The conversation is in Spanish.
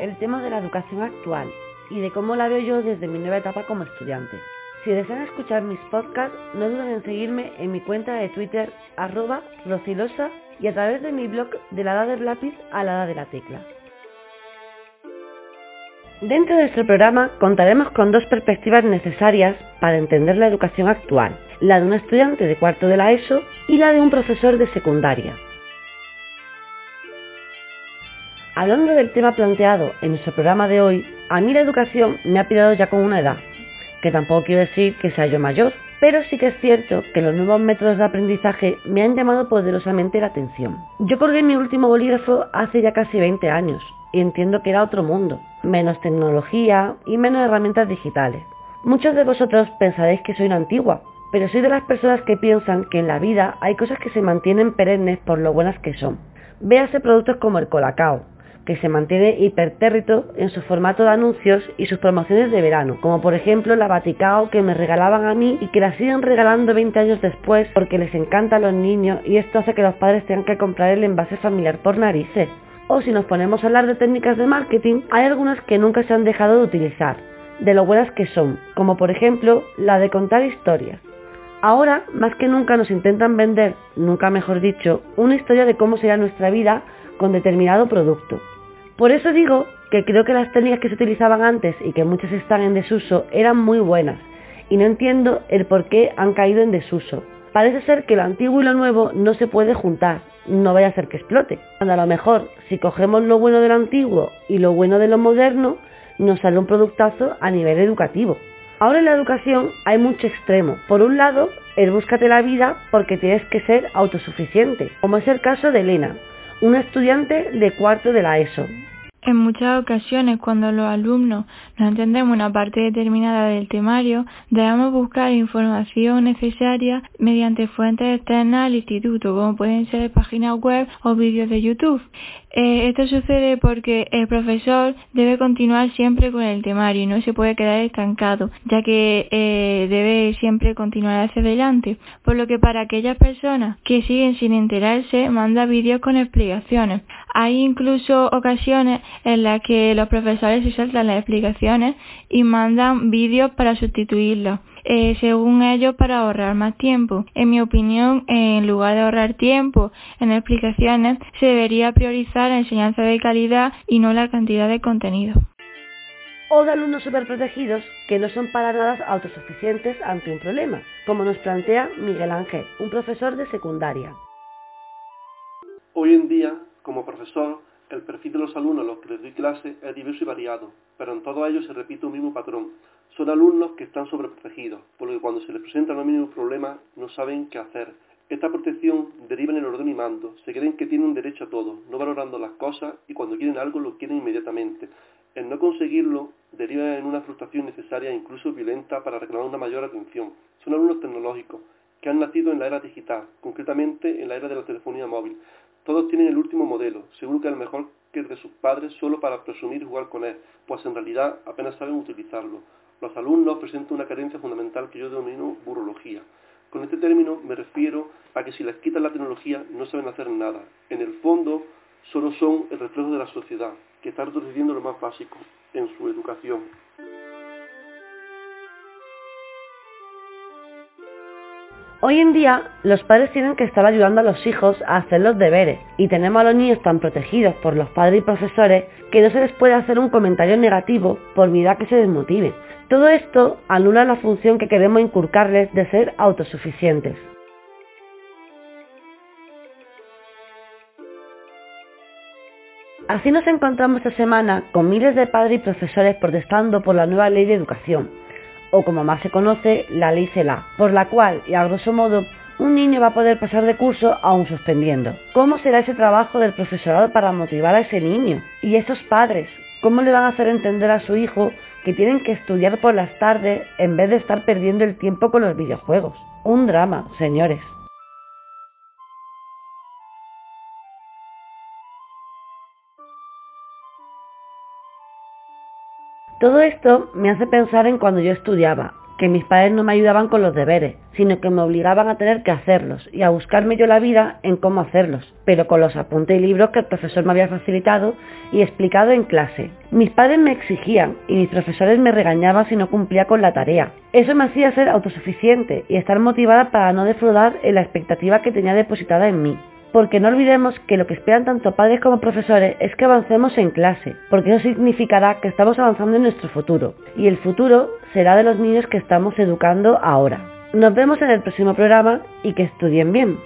el tema de la educación actual y de cómo la veo yo desde mi nueva etapa como estudiante. Si desean escuchar mis podcasts, no duden en seguirme en mi cuenta de Twitter, arroba rocilosa, y a través de mi blog de la edad del lápiz a la edad de la tecla. Dentro de este programa contaremos con dos perspectivas necesarias para entender la educación actual, la de un estudiante de cuarto de la ESO y la de un profesor de secundaria. Hablando del tema planteado en nuestro programa de hoy, a mí la educación me ha pillado ya con una edad, que tampoco quiero decir que sea yo mayor, pero sí que es cierto que los nuevos métodos de aprendizaje me han llamado poderosamente la atención. Yo colgué mi último bolígrafo hace ya casi 20 años y entiendo que era otro mundo, menos tecnología y menos herramientas digitales. Muchos de vosotros pensaréis que soy una antigua, pero soy de las personas que piensan que en la vida hay cosas que se mantienen perennes por lo buenas que son. Véase productos como el colacao, que se mantiene hipertérrito en su formato de anuncios y sus promociones de verano, como por ejemplo la Vaticao que me regalaban a mí y que la siguen regalando 20 años después porque les encanta a los niños y esto hace que los padres tengan que comprar el envase familiar por narices. O si nos ponemos a hablar de técnicas de marketing, hay algunas que nunca se han dejado de utilizar, de lo buenas que son, como por ejemplo la de contar historias. Ahora, más que nunca nos intentan vender, nunca mejor dicho, una historia de cómo será nuestra vida con determinado producto. Por eso digo que creo que las técnicas que se utilizaban antes y que muchas están en desuso eran muy buenas y no entiendo el por qué han caído en desuso. Parece ser que lo antiguo y lo nuevo no se puede juntar, no vaya a ser que explote. Cuando a lo mejor si cogemos lo bueno de lo antiguo y lo bueno de lo moderno, nos sale un productazo a nivel educativo. Ahora en la educación hay mucho extremo. Por un lado, el búscate la vida porque tienes que ser autosuficiente, como es el caso de Elena, una estudiante de cuarto de la ESO. En muchas ocasiones, cuando los alumnos no entendemos una parte determinada del temario, debemos buscar información necesaria mediante fuentes externas al instituto, como pueden ser páginas web o vídeos de YouTube. Eh, esto sucede porque el profesor debe continuar siempre con el temario y no se puede quedar estancado, ya que eh, debe siempre continuar hacia adelante. Por lo que para aquellas personas que siguen sin enterarse, manda vídeos con explicaciones. Hay incluso ocasiones en las que los profesores se saltan las explicaciones y mandan vídeos para sustituirlos. Eh, según ellos para ahorrar más tiempo. En mi opinión, en lugar de ahorrar tiempo en explicaciones, se debería priorizar la enseñanza de calidad y no la cantidad de contenido. O de alumnos superprotegidos que no son para nada autosuficientes ante un problema, como nos plantea Miguel Ángel, un profesor de secundaria. Hoy en día, como profesor, el perfil de los alumnos a los que les doy clase es diverso y variado, pero en todos ellos se repite un mismo patrón. Son alumnos que están sobreprotegidos, por lo que cuando se les presentan los mínimos problemas no saben qué hacer. Esta protección deriva en el orden y mando, se creen que tienen derecho a todo, no valorando las cosas y cuando quieren algo lo quieren inmediatamente. El no conseguirlo deriva en una frustración necesaria e incluso violenta para reclamar una mayor atención. Son alumnos tecnológicos, que han nacido en la era digital, concretamente en la era de la telefonía móvil. Todos tienen el último modelo, seguro que el mejor que el de sus padres solo para presumir y jugar con él, pues en realidad apenas saben utilizarlo. Los alumnos presentan una carencia fundamental que yo denomino burología. Con este término me refiero a que si les quitan la tecnología no saben hacer nada. En el fondo solo son el reflejo de la sociedad, que está retrocediendo lo más básico en su educación. Hoy en día, los padres tienen que estar ayudando a los hijos a hacer los deberes y tenemos a los niños tan protegidos por los padres y profesores que no se les puede hacer un comentario negativo por vida que se desmotive. Todo esto anula la función que queremos inculcarles de ser autosuficientes. Así nos encontramos esta semana con miles de padres y profesores protestando por la nueva ley de educación, o como más se conoce, la ley CELA, por la cual, y a grosso modo, un niño va a poder pasar de curso aún suspendiendo. ¿Cómo será ese trabajo del profesorado para motivar a ese niño? ¿Y esos padres? ¿Cómo le van a hacer entender a su hijo que tienen que estudiar por las tardes en vez de estar perdiendo el tiempo con los videojuegos? Un drama, señores. Todo esto me hace pensar en cuando yo estudiaba que mis padres no me ayudaban con los deberes, sino que me obligaban a tener que hacerlos y a buscarme yo la vida en cómo hacerlos, pero con los apuntes y libros que el profesor me había facilitado y explicado en clase. Mis padres me exigían y mis profesores me regañaban si no cumplía con la tarea. Eso me hacía ser autosuficiente y estar motivada para no defraudar en la expectativa que tenía depositada en mí porque no olvidemos que lo que esperan tanto padres como profesores es que avancemos en clase, porque eso significará que estamos avanzando en nuestro futuro, y el futuro será de los niños que estamos educando ahora. Nos vemos en el próximo programa y que estudien bien.